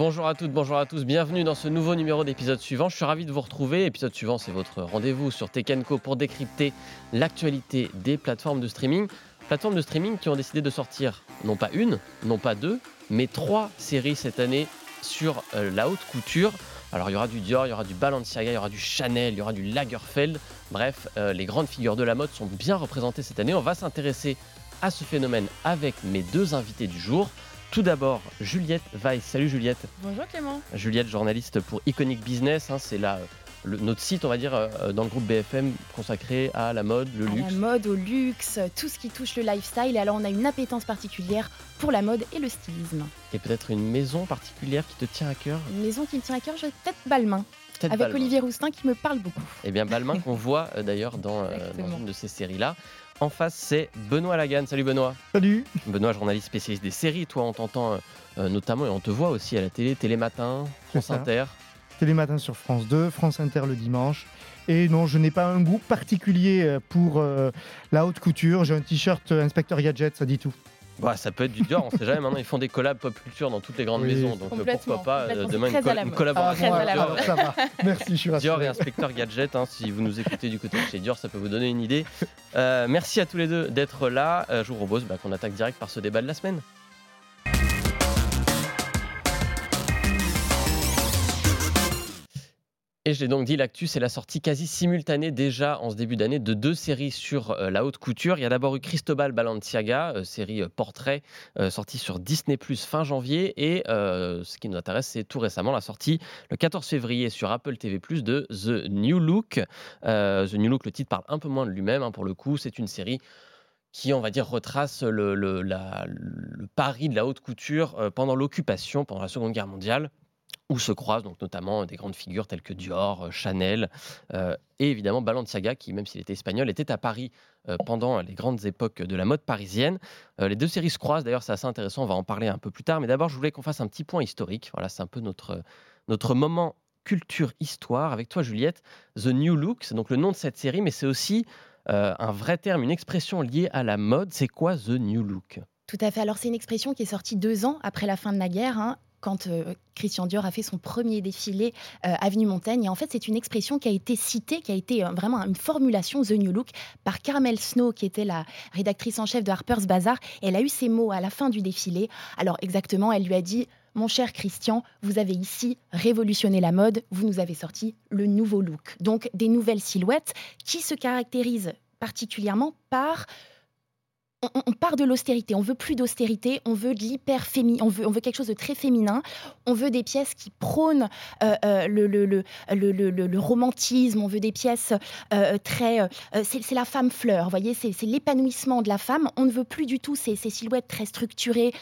Bonjour à toutes, bonjour à tous, bienvenue dans ce nouveau numéro d'épisode suivant. Je suis ravi de vous retrouver. Épisode suivant, c'est votre rendez-vous sur Tekenco pour décrypter l'actualité des plateformes de streaming. Plateformes de streaming qui ont décidé de sortir non pas une, non pas deux, mais trois séries cette année sur euh, la haute couture. Alors il y aura du Dior, il y aura du Balenciaga, il y aura du Chanel, il y aura du Lagerfeld. Bref, euh, les grandes figures de la mode sont bien représentées cette année. On va s'intéresser à ce phénomène avec mes deux invités du jour. Tout d'abord, Juliette Weiss. Salut Juliette. Bonjour Clément. Juliette, journaliste pour Iconic Business. hein, c'est notre site, on va dire, euh, dans le groupe BFM consacré à la mode, le À luxe. la mode, au luxe, tout ce qui touche le lifestyle. Et alors, on a une appétence particulière pour la mode et le stylisme. Et peut-être une maison particulière qui te tient à cœur. Une maison qui me tient à cœur, je vais peut-être Balmain, Peut-être avec Balmain. Olivier Roustin qui me parle beaucoup. Eh bien, Balmain qu'on voit euh, d'ailleurs dans, euh, une de ces séries-là. En face, c'est Benoît Lagan. Salut Benoît. Salut Benoît, journaliste spécialiste des séries. Toi, on t'entend euh, euh, notamment et on te voit aussi à la télé, Télématin, France ça. Inter. Télématin sur France 2, France Inter le dimanche. Et non, je n'ai pas un goût particulier euh, pour euh, la haute couture. J'ai un t-shirt euh, Inspecteur Gadget, ça dit tout. Bah, ça peut être du Dior, on sait jamais. Maintenant, ils font des collabs pop culture dans toutes les grandes Oui. maisons. Donc, pourquoi pas euh, demain une, mode. collaboration la Dior. mode. ça va. Merci, je suis Dior et. Inspecteur Gadget, hein, si vous nous écoutez du côté de chez Dior, ça peut vous donner une idée. Euh, merci à tous les deux d'être là. Euh, je vous propose bah, qu'on attaque direct par ce débat de la semaine. Et je l'ai donc dit, l'actu, c'est la sortie quasi simultanée déjà en ce début d'année de deux séries sur euh, la haute couture. Il y a d'abord eu Cristobal Balenciaga, euh, série euh, portrait, sortie sur Disney Plus fin janvier. Et ce qui nous intéresse, c'est tout récemment la sortie le 14 février sur Apple TV Plus de The New Look. The New Look, le titre parle un peu moins de lui-même hein, pour le coup. C'est une série qui, on va dire, retrace le, le- Paris de la haute couture pendant l'occupation, pendant la Seconde Guerre mondiale, où se croisent donc notamment des grandes figures telles que Dior, euh, Chanel euh, et évidemment Balenciaga, qui, même s'il était espagnol, était à Paris euh, pendant les grandes époques de la mode parisienne. Les deux séries se croisent, d'ailleurs, c'est assez intéressant, on va en parler un peu plus tard. Mais d'abord, je voulais qu'on fasse un petit point historique. Voilà, c'est un peu notre, notre moment culture-histoire. Avec toi, Juliette, The New Look, c'est donc le nom de cette série, mais c'est aussi un vrai terme, une expression liée à la mode. C'est quoi The New Look? Tout à fait. Alors, c'est une expression qui est sortie deux ans après la fin de la guerre. hein, quand euh, Christian Dior a fait son premier défilé euh, Avenue Montaigne. Et en fait, c'est une expression qui a été citée, qui a été euh, vraiment une formulation The New Look par Carmel Snow, qui était la rédactrice en chef de Harper's Bazaar. Et elle a eu ces mots à la fin du défilé. Alors exactement, elle lui a dit mon cher Christian, vous avez ici révolutionné la mode, vous nous avez sorti le nouveau look. Donc des nouvelles silhouettes qui se caractérisent particulièrement par on, part de l'austérité, on veut plus d'austérité, on veut de l'hyper on veut, on veut quelque chose de très féminin, on veut des pièces qui prônent euh, euh, le, le, le, le, romantisme, on veut des pièces euh, très... c'est la femme fleur, vous voyez, c'est l'épanouissement de la femme, on ne veut plus du tout ces, ces silhouettes très structurées,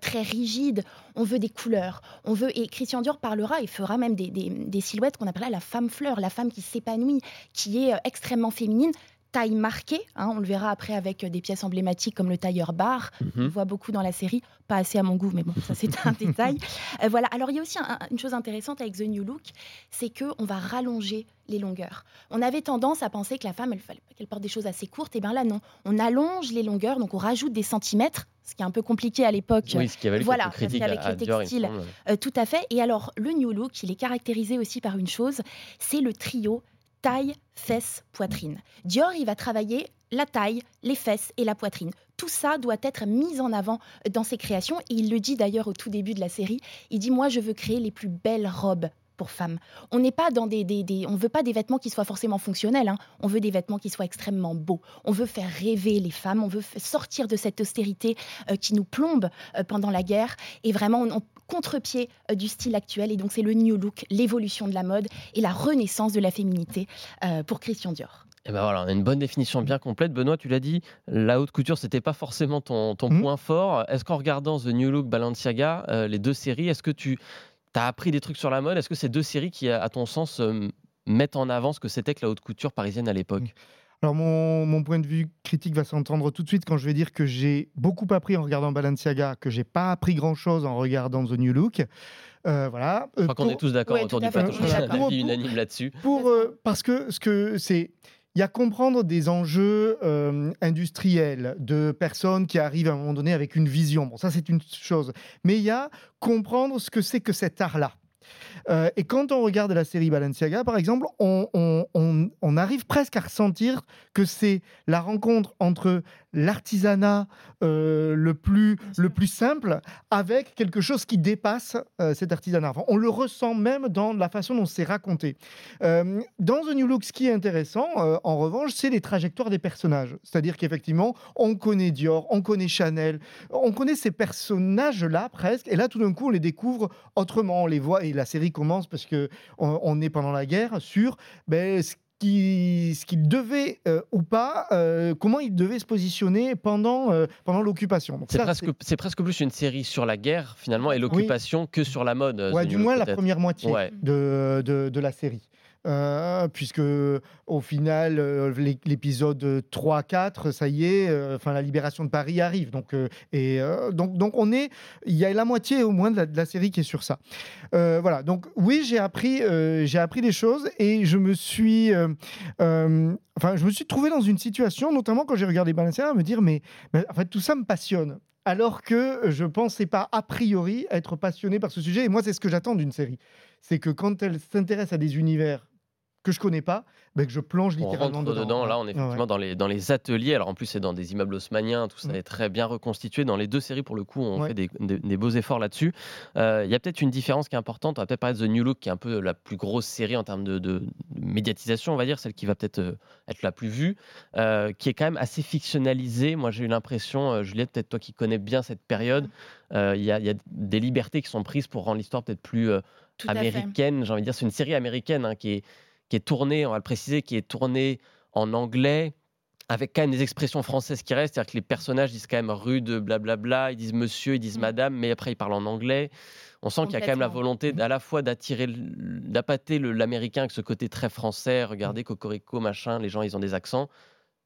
très rigides, on veut des couleurs, on veut... Et Christian Dior parlera et fera même des, des- des silhouettes qu'on appellera la femme fleur, la femme qui s'épanouit, qui est extrêmement féminine, taille marquée, hein, on le verra après avec euh, des pièces emblématiques comme le tailleur bar, on le voit beaucoup dans la série, pas assez à mon goût, mais bon, ça c'est un détail. Euh, voilà. Alors il y a aussi un- une chose intéressante avec The New Look, c'est que on va rallonger les longueurs. On avait tendance à penser que la femme, elle qu'elle porte des choses assez courtes, et bien là non, on allonge les longueurs, donc on rajoute des centimètres, ce qui est un peu compliqué à l'époque. Oui, ce qui avait Voilà, critiques parce à, les Dior, textiles. Euh, tout à fait. Et alors, le New Look, il est caractérisé aussi par une chose, c'est le trio taille, fesses, poitrine. Dior, il va travailler la taille, les fesses et la poitrine. Tout ça doit être mis en avant dans ses créations. Et il le dit d'ailleurs au tout début de la série. Il dit, moi, je veux créer les plus belles robes pour femmes. On n'est pas dans des, des, on veut pas des vêtements qui soient forcément fonctionnels. hein. On veut des vêtements qui soient extrêmement beaux. On veut faire rêver les femmes. On veut sortir de cette austérité euh, qui nous plombe euh, pendant la guerre et vraiment on contre-pied euh, du style actuel. Et donc c'est le new look, l'évolution de la mode et la renaissance de la féminité euh, pour Christian Dior. Et ben voilà, on a une bonne définition bien complète. Benoît, tu l'as dit, la haute couture, c'était pas forcément ton, ton Mhm. point fort. Est-ce qu'en regardant The New Look, Balenciaga, euh, les deux séries, est-ce que tu as appris des trucs sur la mode? Est-ce que ces deux séries qui, à ton sens, euh, mettent en avant ce que c'était que la haute couture parisienne à l'époque? Alors mon, mon point de vue critique va s'entendre tout de suite quand je vais dire que j'ai beaucoup appris en regardant Balenciaga, que j'ai pas appris grand-chose en regardant The New Look. Euh, voilà. Je Euh, crois qu'on pour- est tous d'accord Ouais, autour du plateau. Je crois unanime là-dessus. pour euh, parce que ce que c'est il y a comprendre des enjeux euh, industriels, de personnes qui arrivent à un moment donné avec une vision. Bon, ça, c'est une chose. Mais il y a comprendre ce que c'est que cet art-là. Euh, et quand on regarde la série Balenciaga, par exemple, on, on, arrive presque à ressentir que c'est la rencontre entre l'artisanat euh, le, plus, le plus simple avec quelque chose qui dépasse euh, cet artisanat. on le ressent même dans la façon dont c'est raconté. dans The New Look, ce qui est intéressant, en revanche, c'est les trajectoires des personnages. C'est-à-dire qu'effectivement, on connaît Dior, on connaît Chanel, on connaît ces personnages-là presque, et là, tout d'un coup, on les découvre autrement, on les voit, et la série commence parce que on, est pendant la guerre sur ben, ce qu'il devait euh, ou pas, euh, comment il devait se positionner pendant, euh, pendant l'occupation. C'est presque, c'est presque plus une série sur la guerre finalement et l'occupation que sur la mode. Ouais, du moins la première moitié de, de, de, la série. Euh, puisque au final, euh, l'épisode 3-4, ça y est, euh, enfin la libération de Paris arrive. Donc, et, donc, donc on est, il y a la moitié au moins de la, série qui est sur ça. voilà. Donc oui, j'ai appris, j'ai appris des choses et je me suis, enfin, je me suis trouvé dans une situation, notamment quand j'ai regardé Balenciaga, à me dire mais, en fait tout ça me passionne alors que je ne pensais pas a priori être passionné par ce sujet. Et moi, c'est ce que j'attends d'une série. C'est que quand elle s'intéresse à des univers que je connais pas, ben que je plonge littéralement dedans. Là, on est effectivement dans, les, dans les ateliers. Alors en plus, c'est dans des immeubles haussmanniens, tout ça est très bien reconstitué. Dans les deux séries, pour le coup, on fait des, des, beaux efforts là-dessus. Euh, il y a peut-être une différence qui est importante. On va peut-être parler de The New Look, qui est un peu la plus grosse série en termes de, de, médiatisation, on va dire, celle qui va peut-être euh, être la plus vue, euh, qui est quand même assez fictionnalisée. Moi, j'ai eu l'impression, Juliette, peut-être toi qui connais bien cette période, il y, y, a des libertés qui sont prises pour rendre l'histoire peut-être plus américaine. J'ai envie de dire, c'est une série américaine hein, qui est qui est tourné, on va le préciser, qui est tourné en anglais, avec quand même des expressions françaises qui restent, c'est-à-dire que les personnages disent quand même rude, blablabla, ils disent monsieur, ils disent mm. madame, mais après ils parlent en anglais. On sent qu'il y a quand même la volonté à la fois d'attirer, d'appâter l'américain avec ce côté très français, regardez Cocorico, machin, les gens ils ont des accents,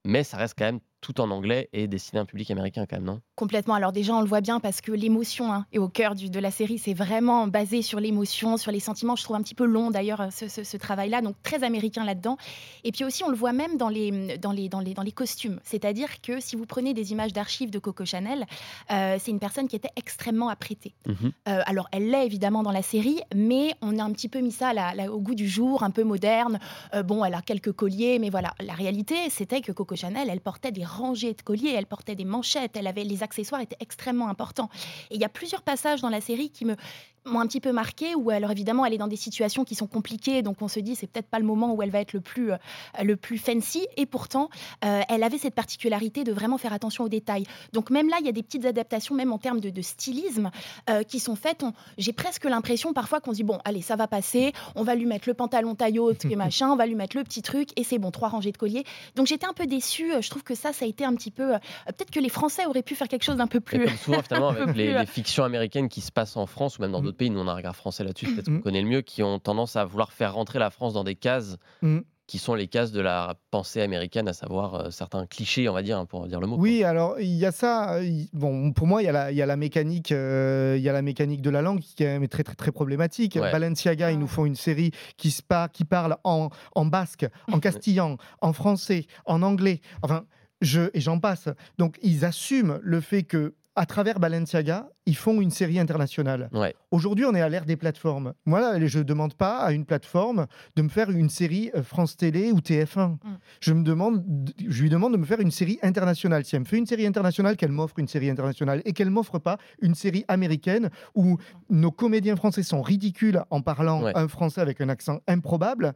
mais ça reste quand même tout en anglais et destiné à un public américain quand même, non? Complètement. Alors déjà, on le voit bien parce que l'émotion hein, est au cœur du, de la série. C'est vraiment basé sur l'émotion, sur les sentiments. Je trouve un petit peu long d'ailleurs euh, ce, travail-là, donc très américain là-dedans. Et puis aussi, on le voit même dans les, dans les, dans les, dans les costumes. C'est-à-dire que si vous prenez des images d'archives de Coco Chanel, euh, c'est une personne qui était extrêmement apprêtée. Mhm. Euh, alors, elle l'est évidemment dans la série, mais on a un petit peu mis ça au goût du jour, un peu moderne. bon, elle a quelques colliers, mais voilà. La réalité, c'était que Coco Chanel, elle portait des rangée de colliers, elle portait des manchettes, elle avait les accessoires étaient extrêmement importants. Et il y a plusieurs passages dans la série qui me m'ont un petit peu marqué où alors évidemment elle est dans des situations qui sont compliquées donc on se dit c'est peut-être pas le moment où elle va être le plus euh, le plus fancy. Et pourtant euh, elle avait cette particularité de vraiment faire attention aux détails. Donc même là il y a des petites adaptations même en termes de, stylisme euh, qui sont faites. J'ai presque l'impression parfois qu'on dit bon allez ça va passer. On va lui mettre le pantalon taille haute et machin. On va lui mettre le petit truc et c'est bon trois rangées de colliers. Donc j'étais un peu déçue. Je trouve que ça ça a été un petit peu peut-être que les Français auraient pu faire quelque chose d'un peu plus comme souvent finalement avec les, les, fictions américaines qui se passent en France ou même dans mm. D'autres pays, nous on a un regard français là-dessus, peut-être qu'on connaît le mieux, qui ont tendance à vouloir faire rentrer la France dans des cases mm. qui sont les cases de la pensée américaine, à savoir euh, certains clichés, on va dire, hein, pour dire le mot. Oui, alors il y a ça. bon, pour moi, il y, a la, y a la mécanique, euh, il y a la mécanique de la langue qui est très très très problématique. Balenciaga, ils nous font une série qui se qui parle en, en basque, en castillan, en français, en anglais. Enfin. Je, et j'en passe. Donc, ils assument le fait que à travers Balenciaga, ils font une série internationale. Aujourd'hui, on est à l'ère des plateformes. Moi, je ne demande pas à une plateforme de me faire une série euh, France Télé ou TF1. Mm. Je, me demande, je lui demande de me faire une série internationale. Si elle me fait une série internationale, qu'elle m'offre une série internationale et qu'elle ne m'offre pas une série américaine où nos comédiens français sont ridicules en parlant un français avec un accent improbable.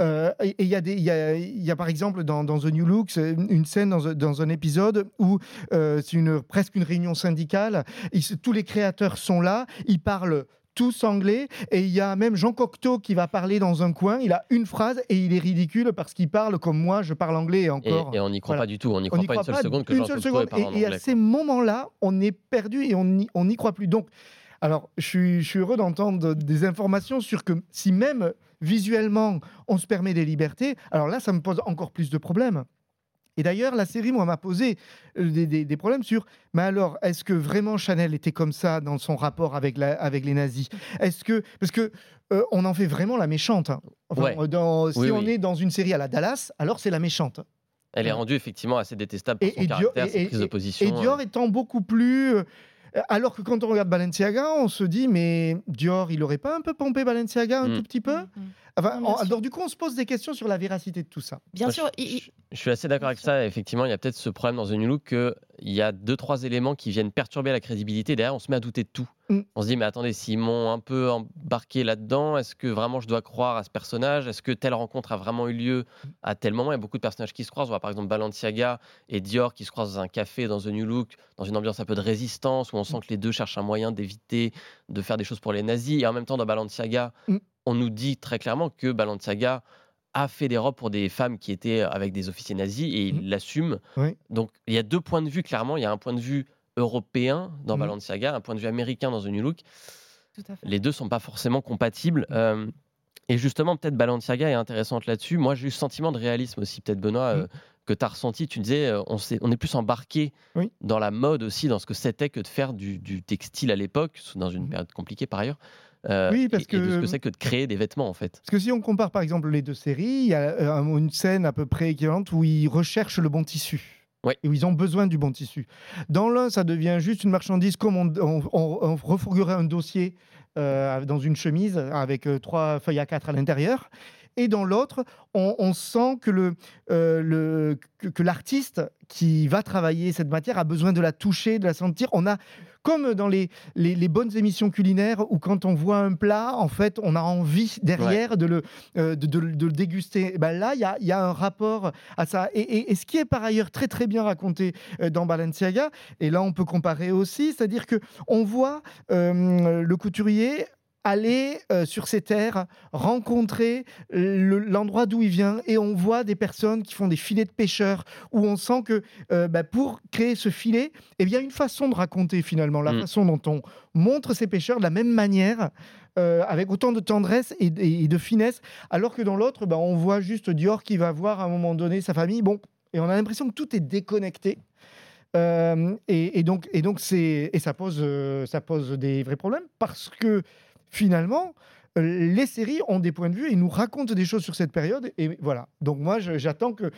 Euh, et il y, a y, y, a par exemple dans, The New Looks une scène dans, un épisode où euh, c'est une, presque une réunion syndicale tous les créateurs sont là, ils parlent tous anglais. Et il y a même Jean Cocteau qui va parler dans un coin, il a une phrase et il est ridicule parce qu'il parle comme moi, je parle anglais et encore. Et, on n'y croit pas du tout, on n'y croit, pas une seule seconde que Jean Cocteau parle et, et à ces moments-là, on est perdu et on n'y croit plus. Donc, alors, je suis, je suis heureux d'entendre des informations sur que si même visuellement on se permet des libertés, alors là, ça me pose encore plus de problèmes. Et d'ailleurs, la série, moi, m'a posé euh, des, problèmes sur, mais alors, est-ce que vraiment Chanel était comme ça dans son rapport avec, la, avec les nazis? Est-ce que, parce que euh, on en fait vraiment la méchante. Hein. dans, si on est dans une série à la Dallas, alors c'est la méchante. Elle est rendue effectivement assez détestable pour son caractère, ses prises de position. Et Dior étant beaucoup plus alors que quand on regarde Balenciaga, on se dit, mais Dior, il aurait pas un peu pompé Balenciaga un mm. tout petit peu mm, mm. alors du coup, on se pose des questions sur la véracité de tout ça. Bien sûr. Je, suis assez d'accord avec ça. Effectivement, il y a peut-être ce problème dans The New Look qu'il y a deux, trois éléments qui viennent perturber la crédibilité. Derrière, on se met à douter de tout. Mm. On se dit, mais attendez, s'ils m'ont un peu embarqué là-dedans, est-ce que vraiment je dois croire à ce personnage? Est-ce que telle rencontre a vraiment eu lieu à tel moment? Il y a beaucoup de personnages qui se croisent. On voit par exemple Balenciaga et Dior qui se croisent dans un café, dans The New Look, dans une ambiance un peu de résistance, où on sent que les deux cherchent un moyen d'éviter de faire des choses pour les nazis. Et en même temps, dans Balenciaga, mm. on nous dit très clairement que Balenciaga a fait des robes pour des femmes qui étaient avec des officiers nazis et il mm. l'assume. Donc il y a deux points de vue clairement. Il y a un point de vue européen dans mmh. Balenciaga, un point de vue américain dans The New Look. Les deux sont pas forcément compatibles. Mmh. Euh, et justement, peut-être Balenciaga est intéressante là-dessus. Moi, j'ai eu ce sentiment de réalisme aussi, peut-être Benoît, euh, mmh. que tu as ressenti. Tu disais, euh, on, est, on est plus embarqué dans la mode aussi, dans ce que c'était que de faire du, textile à l'époque, dans une période compliquée par ailleurs. oui, parce que de ce que c'est que de créer des vêtements en fait. Parce que si on compare par exemple les deux séries, il y a une scène à peu près équivalente où ils recherchent le bon tissu. Où ils ont besoin du bon tissu. Dans l'un, ça devient juste une marchandise comme on, on, refourguerait un dossier euh, dans une chemise avec euh, trois feuilles à quatre à l'intérieur. Et dans l'autre, on, sent que, le, euh, le, que l'artiste qui va travailler cette matière a besoin de la toucher, de la sentir. On a comme dans les, les, bonnes émissions culinaires où quand on voit un plat, en fait, on a envie derrière de, le, euh, de, le déguster. Ben là, il y a, y a, un rapport à ça. Et, et, ce qui est par ailleurs très très bien raconté euh, dans Balenciaga, et là on peut comparer aussi, c'est-à-dire que on voit euh, le couturier aller euh, sur ces terres, rencontrer l'endroit d'où il vient, et on voit des personnes qui font des filets de pêcheurs, où on sent que euh, bah, pour créer ce filet, eh il y a une façon de raconter finalement, la mm. façon dont on montre ces pêcheurs de la même manière, euh, avec autant de tendresse et, de finesse, alors que dans l'autre, bah, on voit juste Dior qui va voir à un moment donné sa famille, bon, et on a l'impression que tout est déconnecté. et, donc, et donc c'est et ça pose, ça pose des vrais problèmes parce que finalement, euh, les séries ont des points de vue et nous racontent des choses sur cette période. Et voilà. Donc moi, j'attends que.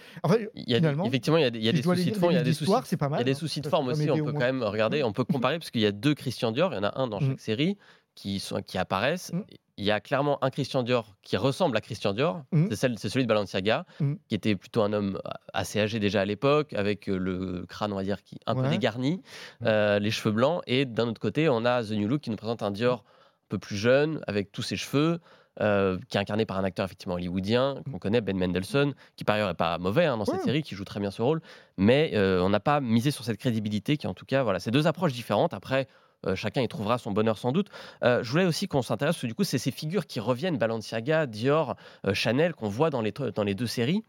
effectivement, il y a, des soucis de fond, il y a des soucis. C'est pas mal. Il y a des soucis de forme aussi. On peut quand même regarder, on peut comparer parce qu'il y a deux Christian Dior. Il y en a un dans mm. chaque série qui sont qui apparaissent. Mm. Il y a clairement un Christian Dior qui ressemble à Christian Dior. C'est celui de Balenciaga, qui était plutôt un homme assez âgé déjà à l'époque, avec euh, le crâne, on va dire, qui un peu dégarni, euh, les cheveux blancs. Et d'un autre côté, on a The New Look qui nous présente un Dior peu plus jeune, avec tous ses cheveux, euh, qui est incarné par un acteur effectivement hollywoodien qu'on connaît, Ben Mendelssohn, qui par ailleurs n'est pas mauvais hein, dans cette série, qui joue très bien ce rôle, mais euh, on n'a pas misé sur cette crédibilité qui en tout cas, voilà, c'est deux approches différentes. Après, euh, chacun y trouvera son bonheur sans doute. je voulais aussi qu'on s'intéresse, du coup, c'est ces figures qui reviennent, Balenciaga, Dior, Chanel, qu'on voit dans les, dans les deux séries.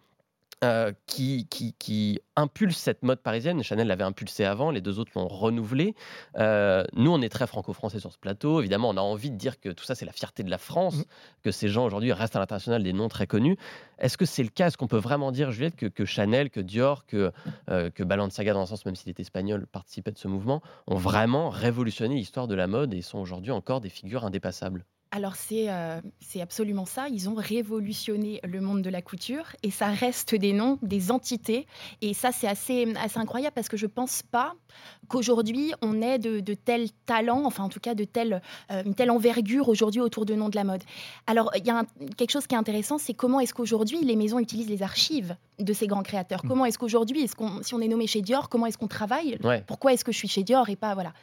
Euh, qui, qui, impulse cette mode parisienne. Chanel l'avait impulsé avant, les deux autres l'ont renouvelé. Euh, nous, on est très franco-français sur ce plateau. Évidemment, on a envie de dire que tout ça, c'est la fierté de la France, mmh. que ces gens aujourd'hui restent à l'international des noms très connus. Est-ce que c'est le cas? Est-ce qu'on peut vraiment dire, Juliette, que, Chanel, que Dior, que, euh, que Balenciaga, dans un sens, même s'il était espagnol, participait de ce mouvement, ont vraiment révolutionné l'histoire de la mode et sont aujourd'hui encore des figures indépassables? Alors euh, c'est absolument ça, ils ont révolutionné le monde de la couture et ça reste des noms, des entités et ça c'est assez, assez incroyable parce que je ne pense pas qu'aujourd'hui on ait de, de tels talents, enfin en tout cas de telle, euh, une telle envergure aujourd'hui autour de noms de la mode. Alors il y a quelque chose qui est intéressant, c'est comment est-ce qu'aujourd'hui les maisons utilisent les archives de ces grands créateurs? Mmh. Comment est-ce qu'aujourd'hui, est si on est nommé chez Dior, comment est-ce qu'on travaille? Pourquoi est-ce que je suis chez Dior et pas voilà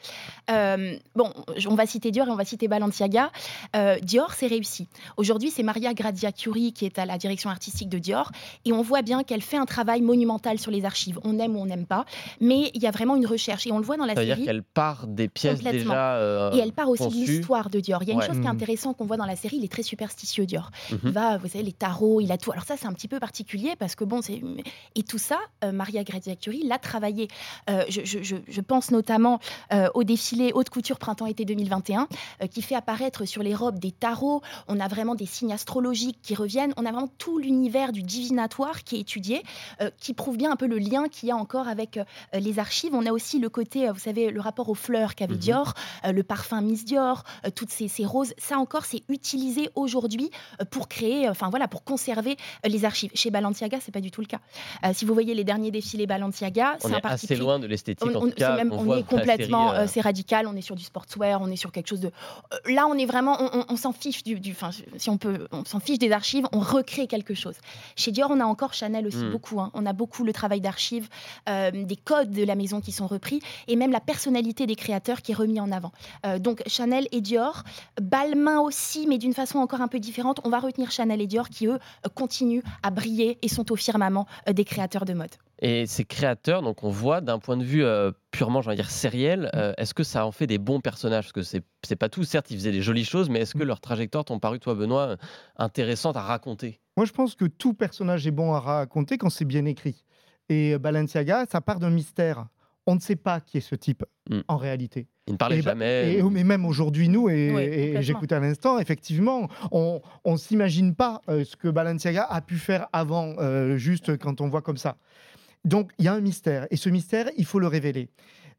euh, Bon, on va citer Dior et on va citer Balenciaga. Euh, Dior, c'est réussi. Aujourd'hui, c'est Maria Grazia Curie qui est à la direction artistique de Dior et on voit bien qu'elle fait un travail monumental sur les archives. On aime ou on n'aime pas, mais il y a vraiment une recherche et on le voit dans la Ça veut dire qu'elle part des pièces déjà euh, et elle part aussi de l'histoire de Dior. Il y a une chose qui est mmh. intéressante qu'on voit dans la série, il est très superstitieux Dior. Mmh il va, vous savez, les tarots, il a tout. Alors ça, c'est un petit peu particulier parce que bon, c'est et tout ça, euh, Maria Grazia Curie l'a travaillé. Euh, je, pense notamment au défilé haute couture printemps-été 2021 qui fait apparaître sur les robes des tarots, on a vraiment des signes astrologiques qui reviennent, on a vraiment tout l'univers du divinatoire qui est étudié, euh, qui prouve bien un peu le lien qu'il y a encore avec euh, les archives. On a aussi le côté, vous savez, le rapport aux fleurs qu'avait mhm. Dior, le parfum Miss Dior, toutes ces, ces, roses. Ça encore, c'est utilisé aujourd'hui pour créer, enfin voilà, pour conserver les archives. Chez Balenciaga, c'est pas du tout le cas. si vous voyez les derniers défilés Balenciaga, c'est un assez loin de l'esthétique. On, on, est complètement, c'est radical. On est sur du sportswear, on est sur quelque chose de. là, on est vraiment, on, s'en fiche du, du si on peut, on s'en fiche des archives, on recrée quelque chose. Chez Dior, on a encore Chanel aussi hmm. beaucoup. Hein. On a beaucoup le travail d'archives, euh, des codes de la maison qui sont repris, et même la personnalité des créateurs qui est remis en avant. Euh, donc Chanel et Dior, Balmain aussi, mais d'une façon encore un peu différente. On va retenir Chanel et Dior qui eux continuent à briller et sont au firmament euh, des créateurs de mode. Et ces créateurs, donc on voit d'un point de vue euh, purement, j'ai dire, sériel, euh, est-ce que ça en fait des bons personnages? Parce que c'est, c'est pas tout, certes, ils faisaient des jolies choses, mais est-ce que mm. leurs trajectoires t'ont paru, toi, Benoît, intéressantes à raconter? Moi, je pense que tout personnage est bon à raconter quand c'est bien écrit. Et Balenciaga, ça part d'un mystère. On ne sait pas qui est ce type mm. en réalité. Il ne parlait jamais. Et, mais même aujourd'hui, nous, et, j'écoutais à l'instant, effectivement, on ne s'imagine pas euh, ce que Balenciaga a pu faire avant, juste quand on voit comme ça. Donc il y a un mystère, et ce mystère, il faut le révéler.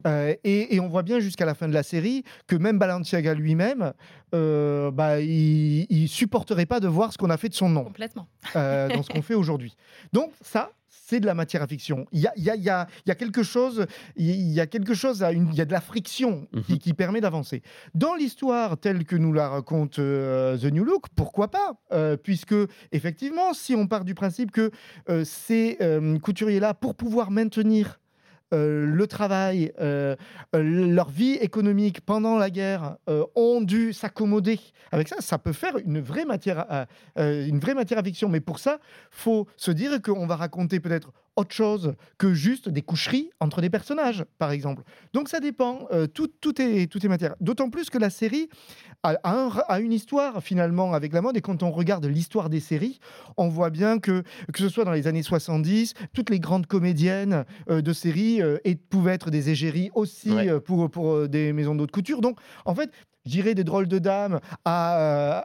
Euh, et, on voit bien jusqu'à la fin de la série que même Balenciaga lui-même, euh, bah, il, supporterait pas de voir ce qu'on a fait de son nom. Complètement. Euh, dans ce qu'on fait aujourd'hui. Donc ça, c'est de la matière à fiction. Il y a, y a, y a quelque chose, il y a quelque chose, il y a de la friction mhm. qui, permet d'avancer. Dans l'histoire telle que nous la raconte euh, The New Look, pourquoi pas euh, Puisque effectivement, si on part du principe que euh, ces couturiers-là, pour pouvoir maintenir euh, le travail, euh, euh, leur vie économique pendant la guerre ont dû s'accommoder avec ça. Ça peut faire une vraie matière, à, une vraie matière à fiction. Mais pour ça, faut se dire qu'on va raconter peut-être autre chose que juste des coucheries entre des personnages, par exemple. Donc ça dépend, euh, tout, tout, est, tout est matière. D'autant plus que la série a, une histoire finalement avec la mode, et quand on regarde l'histoire des séries, on voit bien que, que ce soit dans les années 70, toutes les grandes comédiennes euh, de séries euh, et, pouvaient être des égéries aussi pour, pour des maisons d'autres couture. Donc en fait, j'irai des drôles de dames à,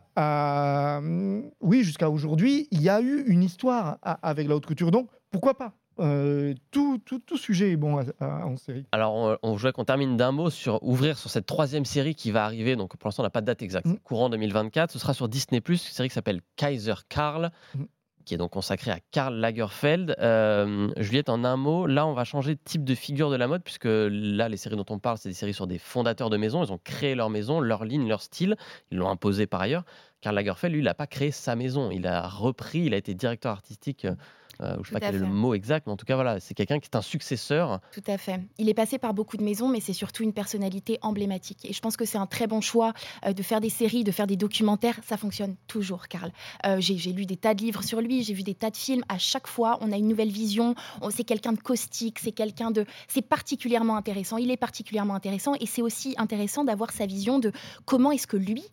oui jusqu'à aujourd'hui, il y a eu une histoire avec la haute couture. Donc pourquoi pas? Euh, tout, tout, tout, sujet est bon en série. Alors, on, on voudrait qu'on termine d'un mot sur ouvrir sur cette troisième série qui va arriver. Donc, pour l'instant, on n'a pas de date exacte. Mm. Courant 2024. Ce sera sur Disney, une série qui s'appelle Kaiser Karl. Mm. qui est donc consacrée à Karl Lagerfeld. Euh, Juliette, en un mot, là, on va changer de type de figure de la mode, puisque là, les séries dont on parle, c'est des séries sur des fondateurs de maisons. Ils ont créé leur maison, leur ligne, leur style. Ils l'ont imposé par ailleurs. Karl Lagerfeld, lui, il n'a pas créé sa maison. Il a repris, il a été directeur artistique. Euh, euh, je ne sais pas quel est le mot exact, mais en tout cas, voilà, c'est quelqu'un qui est un successeur. Tout à fait. Il est passé par beaucoup de maisons, mais c'est surtout une personnalité emblématique. Et je pense que c'est un très bon choix euh, de faire des séries, de faire des documentaires. Ça fonctionne toujours, Karl. Euh, j'ai lu des tas de livres sur lui, j'ai vu des tas de films. À chaque fois, on a une nouvelle vision. C'est quelqu'un de caustique, c'est quelqu'un de. C'est particulièrement intéressant. Il est particulièrement intéressant. Et c'est aussi intéressant d'avoir sa vision de comment est-ce que lui,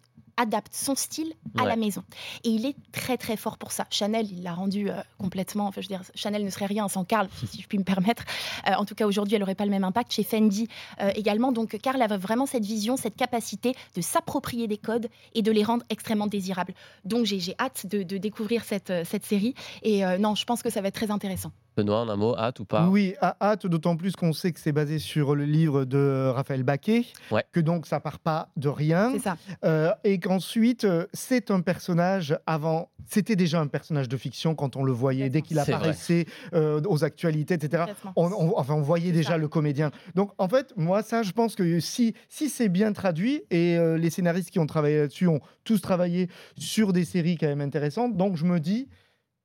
adapte son style à la maison. Et il est très très fort pour ça. Chanel, il l'a rendu euh, complètement. Enfin, je veux dire, Chanel ne serait rien sans Karl, si je puis me permettre. Euh, en tout cas, aujourd'hui, elle n'aurait pas le même impact. Chez Fendi euh, également. Donc, Karl avait vraiment cette vision, cette capacité de s'approprier des codes et de les rendre extrêmement désirables. Donc, j'ai hâte de, découvrir cette, cette série. Et non, je pense que ça va être très intéressant. Benoît, un mot, hâte ou pas Oui, hâte, d'autant plus qu'on sait que c'est basé sur le livre de Raphaël Baquet, que donc ça part pas de rien. C'est ça. et qu'ensuite, euh, c'est un personnage avant. C'était déjà un personnage de fiction quand on le voyait, dès qu'il apparaissait euh, aux actualités, etc. On, enfin, on voyait déjà le comédien. Donc, en fait, moi, ça, je pense que si, si c'est bien traduit, et euh, les scénaristes qui ont travaillé là-dessus ont tous travaillé sur des séries quand même intéressantes, donc je me dis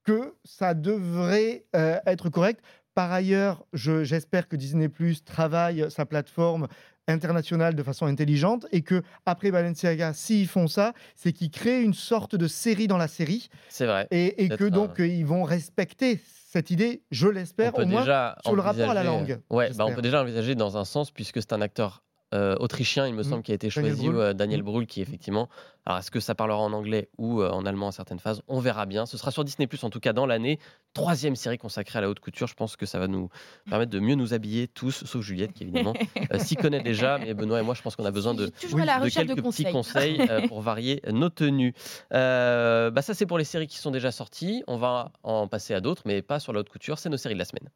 que ça devrait être correct. Par ailleurs, j'espère que Disney Plus travaille sa plateforme internationale de façon intelligente et que après Balenciaga, s'ils font ça, c'est qu'ils créent une sorte de série dans la série. C'est vrai. Et, que donc ils vont respecter cette idée, je l'espère, au moins sur le rapport à la langue. Ouais, bah on peut déjà envisager dans un sens puisque c'est un acteur autrichien, il me semble, qui a été choisi, Daniel Brühl, qui effectivement alors, est-ce que ça parlera en anglais ou en allemand à certaines phases? On verra bien. Ce sera sur Disney, en tout cas dans l'année. Troisième série consacrée à la haute couture. Je pense que ça va nous permettre de mieux nous habiller tous, sauf Juliette, qui évidemment s'y connaît déjà. Mais Benoît et moi, je pense qu'on a besoin de, quelques petits conseils pour varier nos tenues. bah ça, c'est pour les séries qui sont déjà sorties. On va en passer à d'autres, mais pas sur la haute couture. C'est nos séries de la semaine.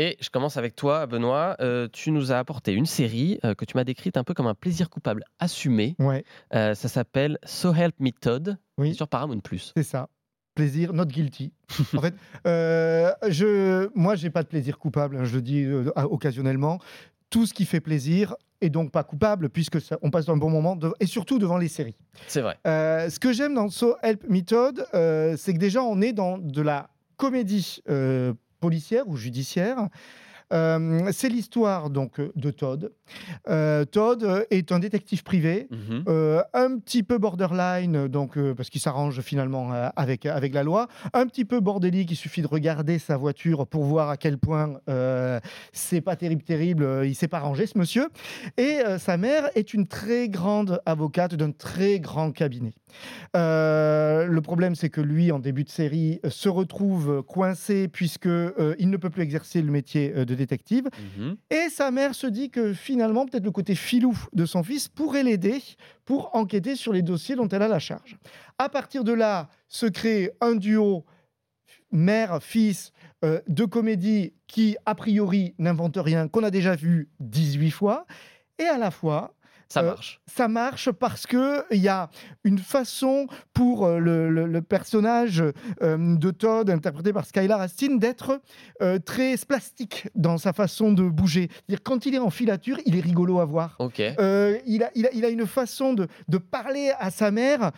Et je commence avec toi, Benoît. Euh, tu nous as apporté une série euh, que tu m'as décrite un peu comme un plaisir coupable assumé. Ouais. Euh, ça s'appelle So Help Me Todd oui. sur Paramount+. C'est ça. Plaisir, not guilty. en fait, je, moi, j'ai pas de plaisir coupable. Hein, je le dis occasionnellement. Tout ce qui fait plaisir est donc pas coupable puisque ça, on passe un bon moment et surtout devant les séries. C'est vrai. ce que j'aime dans So Help Me Todd, c'est que déjà on est dans de la comédie policière ou judiciaire. Euh, c'est l'histoire donc de Todd. Euh, Todd est un détective privé, mhm. euh, un petit peu borderline, donc parce qu'il s'arrange finalement avec avec la loi, un petit peu bordélique. Il suffit de regarder sa voiture pour voir à quel point c'est pas terrible, terrible. Il s'est pas rangé ce monsieur. Et sa mère est une très grande avocate d'un très grand cabinet. Euh, le problème, c'est que lui, en début de série, se retrouve coincé puisque euh, il ne peut plus exercer le métier euh, de détective. Mhm. Et sa mère se dit que finalement, peut-être le côté filou de son fils pourrait l'aider pour enquêter sur les dossiers dont elle a la charge. À partir de là, se crée un duo mère-fils de comédie qui, a priori, n'invente rien, qu'on a déjà vu 18 fois. Et à la fois, ça euh, marche. ça marche parce que il y a une façon pour euh, le, personnage euh, de Todd, interprété par Skylar Astin, d'être très plastique dans sa façon de bouger. dire quand il est en filature, il est rigolo à voir. Ok. il, a, il, a, il, a, une façon de, de parler à sa mère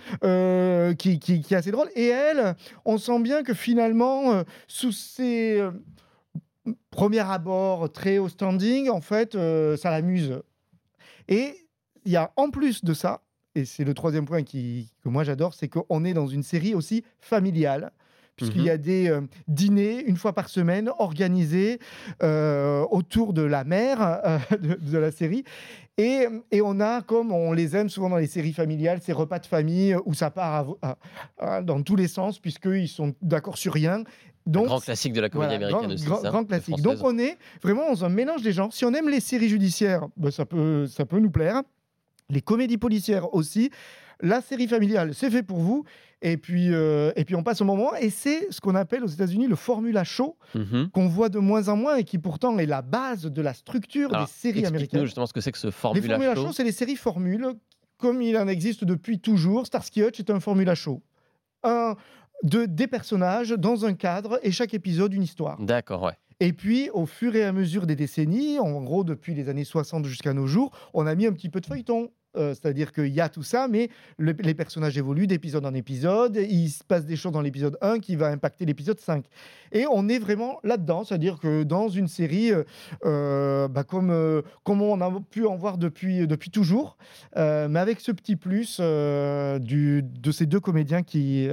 qui, qui, qui, est assez drôle. Et elle, on sent bien que finalement, sous ses premiers abords très haut standing, en fait, ça l'amuse. Et il y a en plus de ça, et c'est le troisième point qui, que moi j'adore, c'est qu'on est dans une série aussi familiale puisqu'il y a mhm. des euh, dîners une fois par semaine organisés euh, autour de la mère euh, de, la série. Et, et, on a, comme on les aime souvent dans les séries familiales, ces repas de famille où ça part dans tous les sens, puisqu'ils sont d'accord sur rien. Donc, grand classique de la comédie américaine aussi. Grand, classique. Donc on est vraiment dans un mélange des genres. Si on aime les séries judiciaires, ben, ça, peut, ça peut nous plaire les comédies policières aussi. La série familiale, c'est fait pour vous. Et puis, euh, et puis on passe au moment. Et c'est ce qu'on appelle aux États-Unis le formula show, mhm. qu'on voit de moins en moins et qui pourtant est la base de la structure des séries américaines. justement ce que c'est que ce formula, les formula show. c'est les séries formules, comme il en existe depuis toujours. Starsky Hutch est un formula show. Un, de, des personnages dans un cadre et chaque épisode une histoire. D'accord, ouais. Et puis, au fur et à mesure des décennies, en gros depuis les années 60 jusqu'à nos jours, on a mis un petit peu de feuilleton. Euh, c'est-à-dire qu'il y a tout ça, mais les personnages évoluent d'épisode en épisode. Il se passe des choses dans l'épisode 1 qui va impacter l'épisode 5. Et on est vraiment là-dedans, c'est-à-dire que dans une série, euh, euh, bah, comme, comme on a pu en voir depuis, depuis toujours, mais avec ce petit plus du, de ces deux comédiens qui,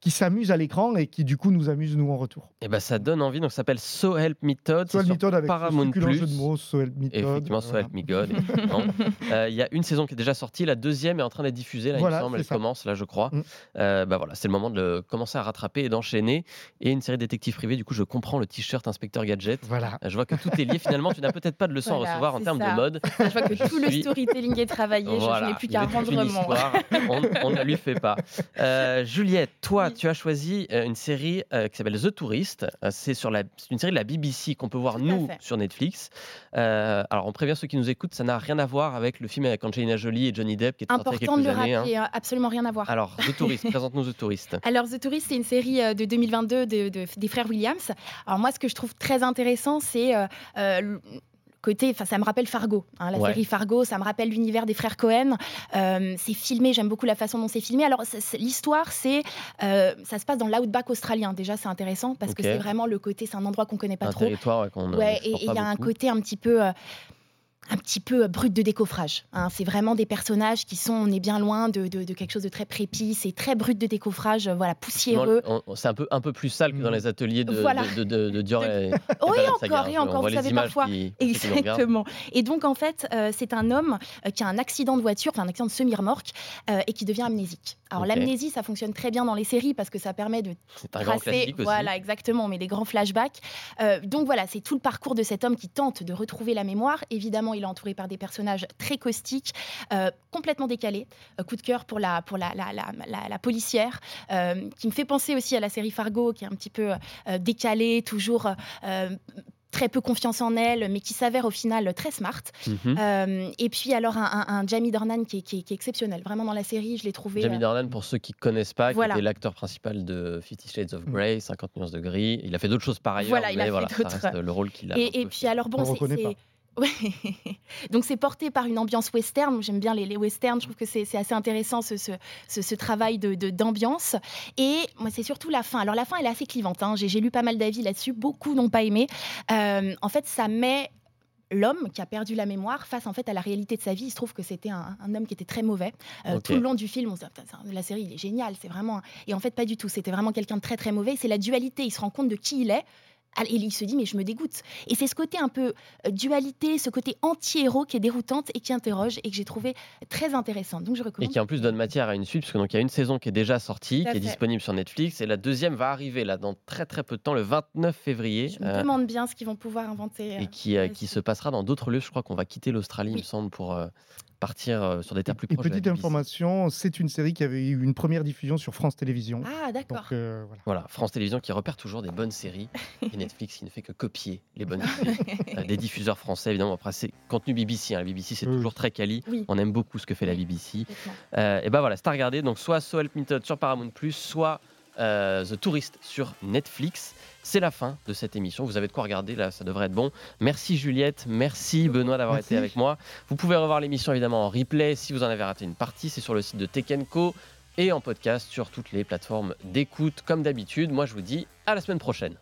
qui s'amusent à l'écran et qui du coup nous amusent nous en retour. Et bah, ça donne envie, donc ça s'appelle So Help Me Todd. So Help Me Todd avec Paramount Plus. jeu de mots, So Help Me Todd. Effectivement, So Help Me God. Il y a une saison qui est déjà sortie, la deuxième est en train d'être diffusée, là, il me semble, elle commence, là, je crois. Mm. Euh, bah voilà, c'est le moment de commencer à rattraper et d'enchaîner. Et une série de détectives privés, du coup, je comprends le t-shirt Inspecteur Gadget. Voilà. Euh, je vois que tout est lié. Finalement, tu n'as peut-être pas de leçon à recevoir en termes de mode. Je vois que tout le storytelling est travaillé, je n'ai plus qu'à rendre mon. on, ne lui fait pas. Euh, Juliette, toi, tu as choisi une série qui s'appelle The Tourist. c'est sur la, une série de la BBC qu'on peut voir, nous, sur Netflix. alors, on prévient ceux qui nous écoutent, ça n'a rien à voir avec le film avec Angelina Jolie et Johnny Depp qui est Important de le rappeler, hein. absolument rien à voir. Alors, The Tourist, présente-nous The Tourist. Alors, The Tourist, c'est une série euh, de 2022 de, des frères Williams. Alors, moi, ce que je trouve très intéressant, c'est. Euh, euh, côté, ça me rappelle Fargo, hein, la série Fargo, ça me rappelle l'univers des frères Cohen. c'est filmé, j'aime beaucoup la façon dont c'est filmé. Alors l'histoire, c'est, ça se passe dans l'outback australien. Déjà, c'est intéressant parce que c'est vraiment le côté, c'est un endroit qu'on connaît pas un trop. Territoire qu'on ouais, et il y a un côté un petit peu un petit peu brut de décoffrage. Hein. C'est vraiment des personnages qui sont, on est bien loin de, quelque chose de très précis, c'est très brut de décoffrage, voilà, poussiéreux. C'est un peu, un peu plus sale que dans les ateliers de, de, Dior. Et, oui, encore, et encore, vous savez parfois. Exactement. Et donc, en fait, euh, c'est un homme euh, qui a un accident de voiture, enfin un accident de semi-remorque, euh, et qui devient amnésique. Alors, l'amnésie, ça fonctionne très bien dans les séries parce que ça permet de tracer. Voilà, exactement, mais des grands flashbacks. donc, voilà, c'est tout le parcours de cet homme qui tente de retrouver la mémoire. Évidemment, il est entouré par des personnages très caustiques, euh, complètement décalés. Euh, coup de cœur pour la, pour la, la, la, policière, euh, qui me fait penser aussi à la série Fargo, qui est un petit peu décalée, toujours très peu confiance en elle, mais qui s'avère au final très smart. Mhm. et puis alors un, Jamie Dornan qui est, qui, est, exceptionnel, vraiment dans la série, je l'ai trouvé. Jamie Dornan, pour ceux qui ne connaissent pas, qui était l'acteur principal de Fifty Shades of Grey, 50 nuances de gris. Il a fait d'autres choses par ailleurs, voilà, il mais a voilà, fait ça reste le rôle qu'il a. Et, et puis alors bon, c'est Ouais. Donc c'est porté par une ambiance western. J'aime bien les, les, westerns. Je trouve que c'est assez intéressant ce, ce, ce, travail de d'ambiance. Et moi c'est surtout la fin. Alors la fin elle est assez clivante. Hein. J'ai lu pas mal d'avis là-dessus. Beaucoup n'ont pas aimé. Euh, en fait ça met l'homme qui a perdu la mémoire face en fait à la réalité de sa vie. Il se trouve que c'était un, homme qui était très mauvais. Euh, tout le long du film, on se dit, la série, il est génial, c'est vraiment. Et en fait, pas du tout. C'était vraiment quelqu'un de très très mauvais. C'est la dualité. Il se rend compte de qui il est et il se dit, mais je me dégoûte. Et c'est ce côté un peu euh, dualité, ce côté anti-héros qui est déroutante et qui interroge et que j'ai trouvé très intéressant. Donc je recommande. Et qui en plus donne matière à une suite, parce qu'il y a une saison qui est déjà sortie, qui est disponible sur Netflix, et la deuxième va arriver là dans très très peu de temps, le 29 février. Je me euh, demande bien ce qu'ils vont pouvoir inventer. et qui, euh, qui se passera dans d'autres lieux. Je crois qu'on va quitter l'Australie, il me semble, pour partir euh, sur des terres plus proches. Et petite information, c'est une série qui avait eu une première diffusion sur France Télévisions. Ah d'accord. Euh, voilà. France Télévisions qui repère toujours des bonnes séries et Netflix qui ne fait que copier les bonnes séries euh, des diffuseurs français évidemment. Après c'est contenu BBC, hein. la BBC c'est toujours très quali. On aime beaucoup ce que fait la BBC. et ben voilà, c'est à regarder. Donc soit So Help Me sur Paramount soit The Tourist sur Netflix. C'est la fin de cette émission. Vous avez de quoi regarder là, ça devrait être bon. Merci Juliette, merci Benoît d'avoir été avec moi. Vous pouvez revoir l'émission évidemment en replay si vous en avez raté une partie. C'est sur le site de Tekenco et en podcast sur toutes les plateformes d'écoute comme d'habitude. Moi je vous dis à la semaine prochaine.